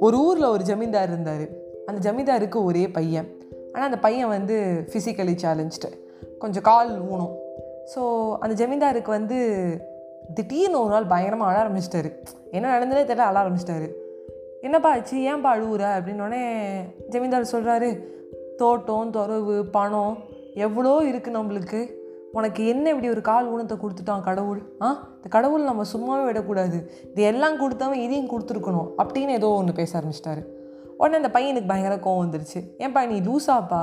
ஒரு ஊரில் ஒரு ஜமீன்தார் இருந்தார். அந்த ஜமீன்தாருக்கு ஒரே பையன். ஆனால் அந்த பையன் வந்து ஃபிசிக்கலி சேலஞ்ச்டு கொஞ்சம் கால் ஊனும் ஸோ அந்த ஜமீன்தாருக்கு வந்து திடீர்னு ஒரு நாள் பயங்கரமாக அழ ஆரம்பிச்சிட்டாரு. என்ன நடந்ததே தெரியல அழ ஆரம்பிச்சிட்டாரு. என்னப்பா ஆச்சு? ஏன்பா அழுவுற? அப்படின்னோடனே ஜமீன்தார் சொல்கிறாரு தோட்டம் துறவு பணம் எவ்வளோ இருக்குது நம்மளுக்கு? உனக்கு என்ன இப்படி ஒரு கால் ஊனத்தை கொடுத்துட்டான் கடவுள்? ஆ? இந்த கடவுள் நம்ம சும்மாவே விடக்கூடாது. இது எல்லாம் கொடுத்தவன் இதையும் கொடுத்துருக்கணும் அப்படின்னு ஏதோ ஒன்று பேச ஆரம்பிச்சிட்டாரு. உடனே அந்த பையனுக்கு பயங்கர கோவம் வந்துருச்சு. ஏன்பா நீ லூசாப்பா?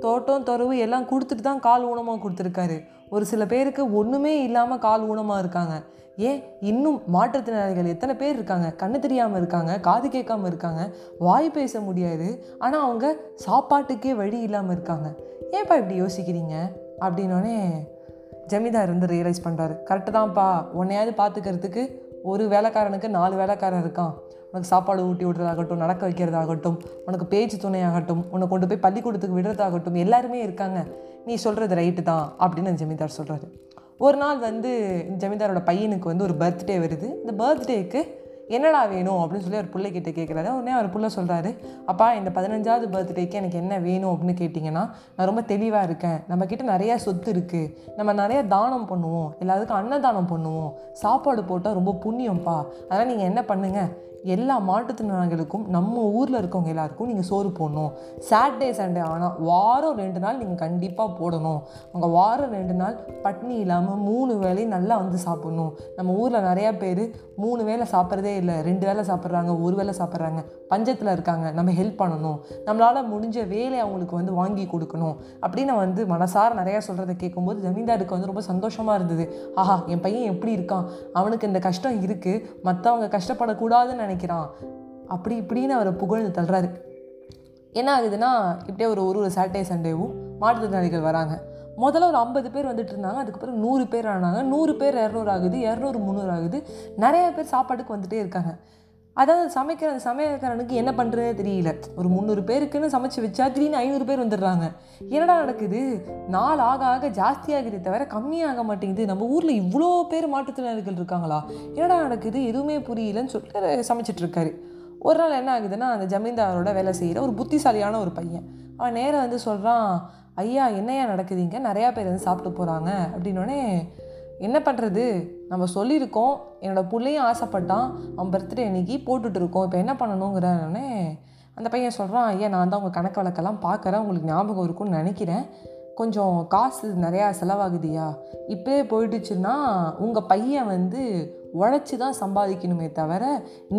தோட்டம் துறவு எல்லாம் கொடுத்துட்டு தான் கால் ஊனமாக கொடுத்துருக்காரு. ஒரு சில பேருக்கு ஒன்றுமே இல்லாமல் கால் ஊனமாக இருக்காங்க. ஏன்? இன்னும் மாற்றுத்திறனாளிகள் எத்தனை பேர் இருக்காங்க? கண்ணு தெரியாமல் இருக்காங்க காது கேட்காம இருக்காங்க வாய் பேச முடியாது. ஆனால் அவங்க சாப்பாட்டுக்கே வழி இல்லாமல் இருக்காங்க. ஏன்ப்பா இப்படி யோசிக்கிறீங்க? அப்படின்னோடனே ஜமீதார் வந்து ரியலைஸ் பண்ணுறாரு கரெக்டு தான்ப்பா. உன்னையாவது பார்த்துக்கிறதுக்கு ஒரு வேலைக்காரனுக்கு நாலு வேலைக்காரன் இருக்கான். உனக்கு சாப்பாடு ஊட்டி விடுறதாகட்டும் நடக்க வைக்கிறதாகட்டும் உனக்கு பேச்சு துணையாகட்டும் உன்னை கொண்டு போய் பள்ளிக்கூடத்துக்கு விடுறதாகட்டும் எல்லாருமே இருக்காங்க. நீ சொல்கிறது ரைட்டு தான் அப்படின்னு ஜமீன்தார் சொல்கிறாரு ஒரு நாள் வந்து ஜமீன்தாரோட பையனுக்கு வந்து ஒரு பர்த்டே வருது. இந்த பர்த்டேக்கு என்னடா வேணும் அப்படின்னு சொல்லி அவர் பிள்ளைகிட்ட கேட்குறாரு உடனே அவர் பிள்ளை சொல்கிறாரு அப்பா இந்த பதினஞ்சாவது பர்த்டேக்கு எனக்கு என்ன வேணும் அப்படின்னு கேட்டிங்கன்னா நான் ரொம்ப தெளிவாக இருக்கேன். நம்மக்கிட்ட நிறையா சொத்து இருக்குது நம்ம நிறையா தானம் பண்ணுவோம். எல்லாத்துக்கும் அன்னதானம் பண்ணுவோம். சாப்பாடு போட்டால் ரொம்ப புண்ணியம்ப்பா. அதனால் நீங்கள் என்ன பண்ணுங்கள் எல்லா மாற்றுத்திறனாளிகளுக்கும் நம்ம ஊரில் இருக்கவங்க எல்லாருக்கும் நீங்கள் சோறு போடணும். சாட்டர்டே சண்டே ஆனால் வாரம் ரெண்டு நாள் நீங்கள் கண்டிப்பாக போடணும். அவங்க வாரம் ரெண்டு நாள் பட்னி இல்லாமல் மூணு வேலையும் நல்லா வந்து சாப்பிடணும். நம்ம ஊரில் நிறையா பேர் மூணு வேளை சாப்பிட்றதே இல்லை ரெண்டு வேளை சாப்பிட்றாங்க ஒரு வேளை சாப்பிட்றாங்க பஞ்சத்தில் இருக்காங்க நம்ம ஹெல்ப் பண்ணணும். நம்மளால் முடிஞ்ச வேலையை அவங்களுக்கு வந்து வாங்கி கொடுக்கணும். அப்படின்னு வந்து மனசார நிறையா சொல்கிறத கேட்கும்போது ஜமீன்தாருக்கு வந்து ரொம்ப சந்தோஷமாக இருந்தது. ஆஹா என் பையன் எப்படி இருக்கான்? அவனுக்கு இந்த கஷ்டம் இருக்குது மற்றவங்க கஷ்டப்படக்கூடாதுன்னு நினைக்கிறான். அப்படி இப்படின்னு அவரை புகழ்ந்து தள்ளுறாரு. என்ன ஆகுதுன்னா இப்படியே ஒரு ஒரு ஒரு சாட்டர்டே சண்டேவும் மாற்றுத்திறனாளிகள் வராங்க. முதல்ல ஒரு ஐம்பது பேர் வந்துட்டு இருந்தாங்க அதுக்கு பிறகு நூறு பேர் ஆனாங்க. நூறு பேர் இரநூறு ஆகுது இரநூறு முந்நூறு ஆகுது. நிறைய பேர் சாப்பாட்டுக்கு வந்துட்டே இருக்காங்க. அதாவது சமைக்கிற அந்த சமையல்காரனுக்கு என்ன பண்ணுறதே தெரியல. ஒரு முந்நூறு பேருக்குன்னு சமைச்சு வச்சா திடீர்னு ஐநூறு பேர் வந்துடுறாங்க. என்னடா நடக்குது? நாள் ஆக ஆக ஜாஸ்தியாகுதே தவிர கம்மியாக மாட்டேங்குது. நம்ம ஊரில் இவ்வளோ பேர் மாற்றுத்திறனாளிகள் இருக்காங்களா? என்னடா நடக்குது? எதுவுமே புரியலன்னு சொல்லிட்டு சமைச்சிட்ருக்காரு ஒரு நாள் என்ன ஆகுதுன்னா அந்த ஜமீன்தாரோட வேலை செய்கிற ஒரு புத்திசாலியான ஒரு பையன். அவன் நேராக வந்து சொல்கிறான் ஐயா என்னையா நடக்குதுங்க நிறையா பேர் வந்து சாப்பிட்டு போகிறாங்க அப்படின்னோடனே என்ன பண்ணுறது நம்ம சொல்லியிருக்கோம். என்னோடய பிள்ளையும் ஆசைப்பட்டான். அவன் பர்த்டே அன்னைக்கு போட்டுட்டு இருக்கோம் இப்போ என்ன பண்ணணுங்கிறனே. அந்த பையன் சொல்கிறான் ஐயா நான் தான் உங்கள் கணக்கு வழக்கெல்லாம் பார்க்குறேன். உங்களுக்கு ஞாபகம் இருக்கும்னு நினைக்கிறேன். கொஞ்சம் காசு நிறையா செலவாகுதியா இப்போயே போயிடுச்சுன்னா உங்கள் பையன் வந்து உழைச்சி தான் சம்பாதிக்கணுமே தவிர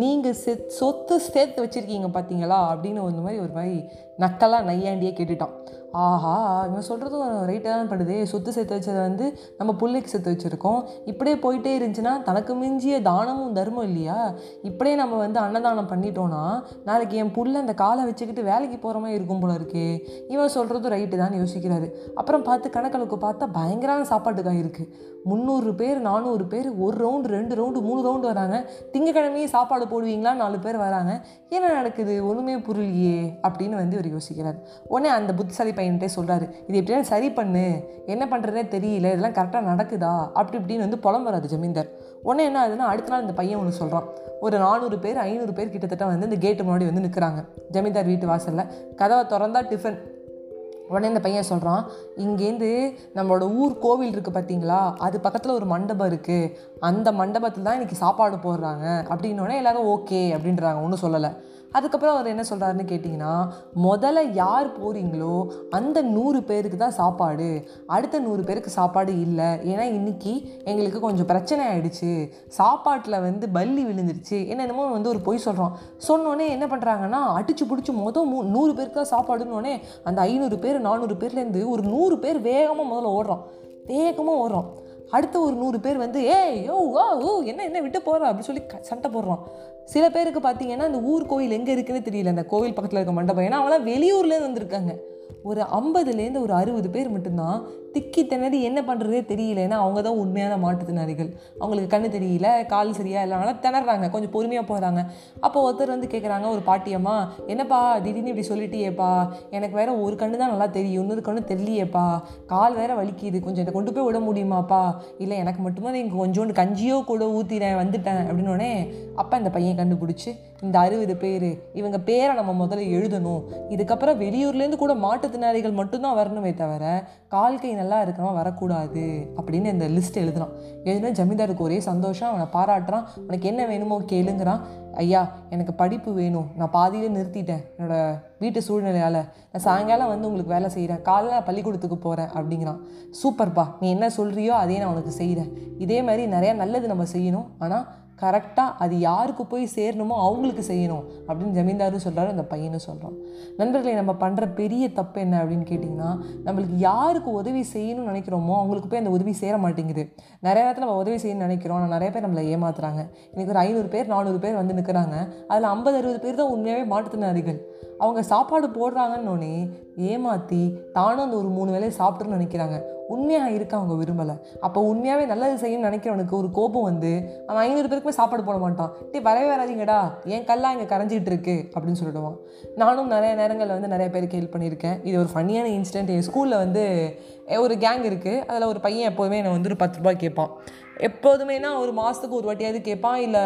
நீங்கள் செத் சொத்து சேர்த்து வச்சுருக்கீங்க பார்த்தீங்களா அப்படின்னு ஒரு மாதிரி ஒரு மாதிரி நக்கலாக நையாண்டியே கேட்டுட்டான். ஆஹா இவன் சொல்கிறதும் ரைட்டாக தான் படுது. சொத்து சேர்த்து வச்சதை வந்து நம்ம பிள்ளைக்கு சேர்த்து வச்சுருக்கோம். இப்படியே போயிட்டே இருந்துச்சுன்னா தனக்கு மிஞ்சிய தானமும் தர்மம் இல்லையா? இப்படியே நம்ம வந்து அன்னதானம் பண்ணிட்டோன்னா நாளைக்கு என் புள்ள அந்த காலை வச்சுக்கிட்டு வேலைக்கு போகிற மாதிரி இருக்கும் போல இருக்கே. இவன் சொல்கிறதும் ரைட்டு தான் யோசிக்கிறாரு. அப்புறம் பார்த்து கணக்கலுக்கு பார்த்தா பயங்கரமான சாப்பாட்டுக்காக இருக்குது முந்நூறு பேர் நானூறு பேர் ஒரு ரவுண்டு ரெண்டு ரவுண்டு மூணு ரவுண்டு வராங்க. திங்கக்கிழமையே சாப்பாடு போடுவீங்களா? நாலு பேர் வராங்க. என்ன நடக்குது? ஒன்றுமே புரியலையே அப்படின்னு வந்து இவர் யோசிக்கிறார். உடனே அந்த புத்திசாலி பையன்கிட்டே சொல்கிறாரு இது எப்படியா சரி பண்ணு. என்ன பண்ணுறதே தெரியல. இதெல்லாம் கரெக்டாக நடக்குதா? அப்படி இப்படின்னு வந்து புலம்புறாரு ஜமீன்தார். உடனே என்ன ஆகுதுன்னா அடுத்த நாள் இந்த பையன் ஒன்று சொல்கிறான் ஒரு நானூறு பேர் ஐநூறு பேர் கிட்டத்தட்ட வந்து இந்த கேட்டு முன்னாடி வந்து நிற்கிறாங்க ஜமீன்தார் வீட்டு வாசலில். கதவை திறந்தா டிஃபன் உடனே இந்த பையன் சொல்கிறான் இங்கேருந்து நம்மளோட ஊர் கோவில் இருக்குது பார்த்தீங்களா அது பக்கத்தில் ஒரு மண்டபம் இருக்குது அந்த மண்டபத்தில் தான் இன்றைக்கி சாப்பாடு போடுறாங்க. அப்படின்னோடனே எல்லோரும் ஓகே அப்படின்றாங்க. ஒன்றும் சொல்லலை. அதுக்கப்புறம் அவர் என்ன சொல்கிறாருன்னு கேட்டிங்கன்னா முதல்ல யார் போகிறீங்களோ அந்த நூறு பேருக்கு தான் சாப்பாடு. அடுத்த நூறு பேருக்கு சாப்பாடு இல்லை. ஏன்னா இன்றைக்கி எங்களுக்கு கொஞ்சம் பிரச்சனை ஆகிடுச்சு சாப்பாட்டில் வந்து பல்லி விழுந்துருச்சு. என்னென்னமோ வந்து ஒரு பொய் சொல்கிறோம் சொன்னோடனே என்ன பண்ணுறாங்கன்னா அடிச்சு பிடிச்சி மொதல் மூ நூறு பேருக்கு தான் சாப்பாடுன்னொடனே அந்த ஐநூறு பேர் நானூறு பேர்லேருந்து ஒரு நூறு பேர் வேகமாக முதல்ல ஓடுறோம் வேகமாக ஓடுறோம் அடுத்த ஒரு நூறு பேர் வந்து ஏய் யோ வா ஓ என்ன என்ன விட்டு போகிறோம் அப்படின்னு சொல்லி சண்டை போடுறோம் சில பேருக்கு பார்த்தீங்கன்னா அந்த ஊர் கோயில் எங்கே இருக்குன்னு தெரியல. அந்த கோவில் பக்கத்தில் இருக்க மண்டபம். ஏன்னா அவங்களாம் வெளியூர்லேருந்து வந்திருக்காங்க. ஒரு ஐம்பதுலேருந்து ஒரு அறுபது பேர் மட்டும்தான் திக்கி திணறி என்ன பண்ணுறதே தெரியல ஏன்னா அவங்க தான் உண்மையான மாற்றுத்திறனாளிகள். அவங்களுக்கு கண்ணு தெரியல கால் சரியா இல்லைனால திணறாங்க கொஞ்சம் பொறுமையாக போகிறாங்க அப்போ ஒருத்தர் வந்து கேட்குறாங்க ஒரு பாட்டியம்மா என்னப்பா திடீர்னு இப்படி சொல்லிட்டியேப்பா. எனக்கு வேறு ஒரு கண்ணு தான் நல்லா தெரியும் இன்னொரு கண்ணு தெரியலையேப்பா. கால் வேற வலிக்குது கொஞ்சம் என்னை கொண்டு போய் விட முடியுமாப்பா? இல்லை எனக்கு மட்டுமே இங்கே கொஞ்சோண்டு கஞ்சியோ கூட ஊற்றிட்டேன் வந்துட்டேன். அப்படின்னோடனே அப்போ இந்த பையன் கண்டுபிடிச்சி இந்த அறுபது பேர் இவங்க பேரை நம்ம முதல்ல எழுதணும். இதுக்கப்புறம் வெளியூர்லேருந்து கூட மாற்றுத்திறனாளிகள் மட்டும்தான் வரணுமே தவிர கால் கை நல்லா இருக்கிறவன் வரக்கூடாது அப்படின்னு இந்த லிஸ்ட் எழுதுறான். எழுதுனா ஜமீன்தாருக்கு ஒரே சந்தோஷம் அவனை பாராட்டுறான். உனக்கு என்ன வேணுமோ கேளுங்கிறான். ஐயா எனக்கு படிப்பு வேணும். நான் பாதியிலே நிறுத்திட்டேன். என்னோட வீட்டு சூழ்நிலையால். நான் சாயங்காலம் வந்து உங்களுக்கு வேலை செய்கிறேன் காலைல நான் பள்ளிக்கூடத்துக்கு போகிறேன் அப்படிங்கிறான். சூப்பர்ப்பா. நீ என்ன சொல்கிறியோ அதே நான் உனக்கு செய்கிறேன் இதே மாதிரி நிறையா நல்லது நம்ம செய்யணும். ஆனால் கரெக்டாக அது யாருக்கு போய் சேரணுமோ அவங்களுக்கு செய்யணும் அப்படின்னு ஜமீன்தாரும் சொல்கிறாரு அந்த பையனும் சொல்கிறோம் நண்பர்களை நம்ம பண்ணுற பெரிய தப்பு என்ன அப்படின்னு கேட்டிங்கன்னா நம்மளுக்கு யாருக்கு உதவி செய்யணும்னு நினைக்கிறோமோ அவங்களுக்கு போய் அந்த உதவி சேர மாட்டேங்குது. நிறைய நேரத்தில் நம்ம உதவி செய்யணும்னு நினைக்கிறோம். ஆனால் நிறைய பேர் நம்மளை ஏமாத்துறாங்க. இன்றைக்கி ஒரு ஐநூறு பேர் நானூறு பேர் வந்து இருக்கிறாங்க. அதில் ஐம்பது அறுபது பேர் தான் உண்மையாகவே மாற்றுத்திறனாளிகள் அவங்க சாப்பாடு போடுறாங்கன்னொன்னே ஏமாற்றி தானும் அந்த ஒரு மூணு வேலையை சாப்பிட்டுன்னு நினைக்கிறாங்க. உண்மையாக இருக்க அவங்க விரும்பலை. அப்போ உண்மையாகவே நல்லது செய்யணும்னு நினைக்கிறவனுக்கு ஒரு கோபம் வந்து அவன் ஐநூறு பேருக்குமே சாப்பாடு போட மாட்டான். டே வரவே வராதீங்கடா. என் கல்லாம் இங்கே கரைஞ்சிட்டு இருக்கு. அப்படின்னு சொல்லிடுவான். நானும் நிறைய நேரங்களில் வந்து நிறைய பேருக்கு ஹெல்ப் பண்ணியிருக்கேன். இது ஒரு ஃபன்னியான இன்சிடென்ட் என் ஸ்கூலில் வந்து ஒரு கேங் இருக்குது அதில் ஒரு பையன் எப்போதுமே என்னை வந்து ஒரு பத்து ரூபாய் கேட்பான். எப்போதுமேனா ஒரு மாதத்துக்கு ஒரு வாட்டியாவது கேட்பான் இல்லை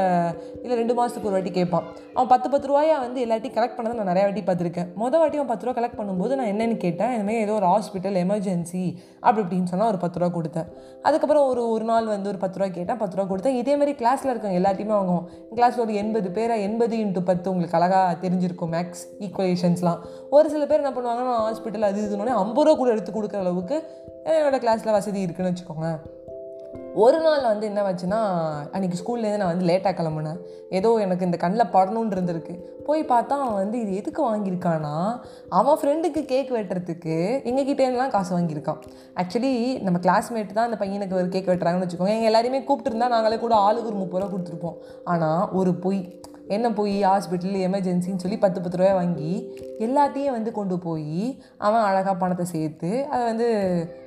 இல்லை ரெண்டு மாதத்துக்கு ஒரு வாட்டி கேட்பான். அவன் பத்து பத்து ரூபாயா வந்து எல்லாத்தையும் கலெக்ட் பண்ணதை நான் நிறைய வாட்டி பார்த்துருக்கேன். மொதல் வாட்டி அவன் பத்து ரூபா கலெக்ட் பண்ணும்போது நான் என்னென்னு கேட்டேன் இனிமேல் ஏதோ ஒரு ஹாஸ்பிட்டல் எமர்ஜென்சி அப்படி இப்படின்னு சொன்னால் ஒரு பத்து ரூபா கொடுத்தேன். அதுக்கப்புறம் ஒரு ஒரு நாள் வந்து ஒரு பத்து ரூபா கேட்டேன் பத்து ரூபா கொடுத்தேன். இதே மாதிரி கிளாஸில் இருக்கவங்க எல்லாத்தையுமே வாங்குவோம் கிளாஸில் ஒரு எண்பது பேராக எண்பது இன்ட்டு பத்து உங்களுக்கு அழகாக தெரிஞ்சிருக்கும் மேக்ஸ் ஈக்குவேஷன்ஸ்லாம் ஒரு சில பேர் என்ன பண்ணுவாங்கன்னா ஹாஸ்பிட்டல் அது இதுன்னு ஐம்பது ரூபா கூட எடுத்து கொடுக்குற அளவுக்கு என்னோடய கிளாஸில் வசதி இருக்குன்னு வச்சுக்கோங்க ஒரு நாள் வந்து என்ன வச்சுன்னா அன்றைக்கி ஸ்கூல்லேருந்து நான் வந்து லேட்டாக கிளம்புனேன். ஏதோ எனக்கு இந்த கண்ணில் படணுன்னு இருந்திருக்கு. போய் பார்த்தா அவன் வந்து இது எதுக்கு வாங்கியிருக்கானா அவன் ஃப்ரெண்டுக்கு கேக் வெட்டுறதுக்கு எங்ககிட்டேருந்துலாம் காசு வாங்கியிருக்கான். ஆக்சுவலி நம்ம கிளாஸ்மேட் தான் அந்த பையனுக்கு ஒரு கேக் வெட்டுறாங்கன்னு வச்சுக்கோங்க. எங்கள் எல்லாருமே கூப்பிட்டுருந்தா நாங்களே கூட ஆளுக்கு ஒரு முப்பது ரூபா கொடுத்துருப்போம். ஆனால் ஒரு பொய். என்ன போய் ஹாஸ்பிட்டல் எமர்ஜென்சின்னு சொல்லி பத்து பத்து ரூபாய் வாங்கி எல்லாத்தையும் வந்து கொண்டு போய் அவன் அழகாக பணத்தை சேர்த்து அதை வந்து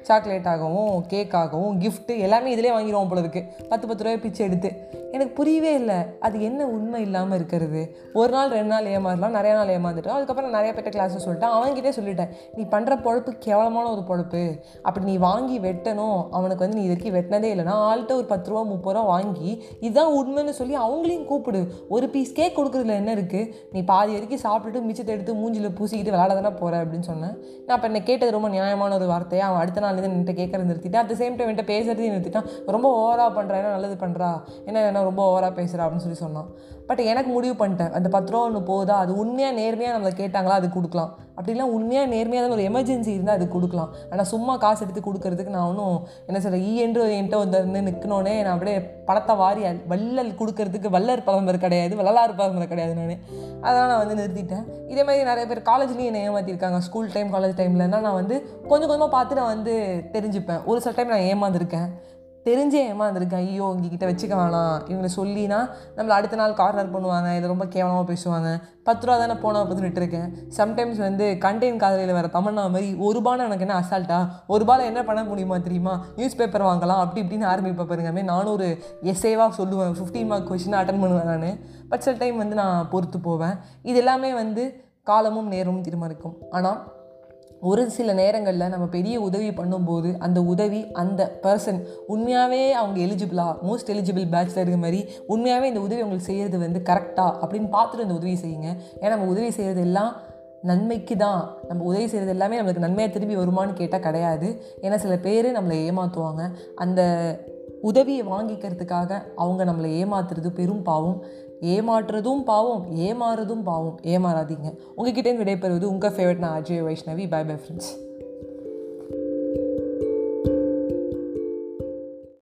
சாக்லேட்டாகவும் கேக்காகவும் கிஃப்ட்டு எல்லாமே இதிலே வாங்கிடுவோம் போல பத்து பத்து ரூபாய் பிச்சை எடுத்து. எனக்கு புரியவே இல்லை. அது என்ன உண்மை இல்லாமல் இருக்கிறது? ஒரு நாள் ரெண்டு நாள் ஏமாறலாம் நிறைய நாள் ஏமாந்துட்டோம். அதுக்கப்புறம் நான் நிறைய பேர்ட்ட கிளாஸை சொல்லிட்டேன். அவன்கிட்டே சொல்லிட்டேன். நீ பண்ணுற பொழப்பு கேவலமான ஒரு பொழப்பு. அப்படி நீ வாங்கி வெட்டணும். அவனுக்கு வந்து நீ இது வரைக்கும் வெட்டினதே இல்லைனா ஆள்கிட்ட ஒரு பத்து ரூபா முப்பது ரூபா வாங்கி இதுதான் உண்மைன்னு சொல்லி அவங்களையும் கூப்பிடு. ஒரு பீஸ் கேக் கொடுக்குறதுல என்ன இருக்குது நீ பாதி வரைக்கும் சாப்பிட்டுட்டு மிச்சத்தை எடுத்து மூஞ்சில் பூசிக்கிட்டு விளாட தானே போகிற அப்படின்னு சொன்னேன். நான் அப்போ என்னை கேட்டது ரொம்ப நியாயமான ஒரு வார்த்தையை? அவன் அடுத்த நாள் என்கிட்ட கேட்கறது நிறுத்திட்டேன் அட் சேம் டைம் என்கிட்ட பேசுறதையும் நிறுத்திட்டான். ரொம்ப ஓவராக பண்ணுறா என்ன நல்லது பண்ணுறா என்ன என்ன ரொம்ப ஓவராக பேசுகிறா அப்படின்னு சொல்லி சொன்னான். பட் எனக்கு முடிவு பண்ணிட்டேன். அந்த பத்து ரூபா ஒன்று போகுதா அது உண்மையாக நேர்மையாக நம்மளை கேட்டாங்களா? அது கொடுக்கலாம். அப்படிலாம் உண்மையாக நேர்மையாக ஒரு எமர்ஜென்சி இருந்தால் அது கொடுக்கலாம். ஆனால் சும்மா காசு எடுத்து கொடுக்கறதுக்கு நான் ஒன்றும் என்ன சொல்கிறேன் ஈ என்று என்கிட்ட வந்து நிற்கணுன்னே நான் அப்படியே பணத்தை வாரி வள்ளல் கொடுக்கறதுக்கு வல்லர் பழம்பர் கிடையாது. வள்ளலார் பரம்பரை கிடையாது நான். அதெல்லாம் நான் வந்து நிறுத்திட்டேன். இதே மாதிரி நிறைய பேர் காலேஜ்லேயும் என்னை ஏமாற்றிருக்காங்க ஸ்கூல் டைம் காலேஜ் டைம்லன்னா நான் வந்து கொஞ்சம் கொஞ்சமாக பார்த்து நான் வந்து தெரிஞ்சுப்பேன். ஒரு சில டைம் நான் ஏமாந்துருக்கேன். தெரிஞ்சே ஏமாந்துருக்கேன். ஐயோ உங்ககிட்ட வச்சுக்க வேணாம். இவங்களை சொல்லினா நம்மளை அடுத்த நாள் கார்னர் பண்ணுவாங்க. இதை ரொம்ப கேவலமாக பேசுவாங்க. பத்து ரூபா தானே போனால் பார்த்து விட்டுருக்கேன். சம்டைம்ஸ் வந்து கண்டெயின் காதலியில் வர தமிழ்னா மாதிரி ஒரு ரூபான்னு எனக்கு என்ன அசால்ட்டா ஒரு ரூபாயில் என்ன பண்ண முடியுமா தெரியுமா? நியூஸ் பேப்பர் வாங்கலாம் அப்படி இப்படின்னு ஆரம்பிப்பேன் பாருங்க. மாதிரி நானும் ஒரு எஸ்ஏவாக சொல்லுவேன். ஃபிஃப்டீன் மார்க் கொஷின் அட்டன் பண்ணுவேன் நான். பட் சில டைம் வந்து நான் பொறுத்து போவேன். இது எல்லாமே வந்து காலமும் நேரமும் தீர்மானிக்கும். ஆனால் ஒரு சில நேரங்களில் நம்ம பெரிய உதவி பண்ணும்போது அந்த உதவி அந்த பர்சன் உண்மையாகவே அவங்க எலிஜிபிளா மோஸ்ட் எலிஜிபிள் பேட்சில் இருக்க மாதிரி உண்மையாகவே இந்த உதவி அவங்களுக்கு செய்கிறது வந்து கரெக்டாக அப்படின்னு பார்த்துட்டு அந்த உதவி செய்யுங்க. ஏன்னா நம்ம உதவி செய்கிறது எல்லாம் நன்மைக்கு தான். நம்ம உதவி செய்கிறது எல்லாமே நம்மளுக்கு நன்மையாக திரும்பி வருமானு கேட்டால் கிடையாது. ஏன்னா சில பேர் நம்மளை ஏமாற்றுவாங்க அந்த உதவியை வாங்கிக்கிறதுக்காக அவங்க நம்மளை ஏமாத்துறது பெரும் பாவம். ஏமாற்றுறதும் பாவம் ஏமாறுறதும் பாவம். ஏமாறாதீங்க. உங்ககிட்ட விடைபெறுவது உங்கள் ஃபேவரட் நான் Ajay Vaishnavi. Bye bye friends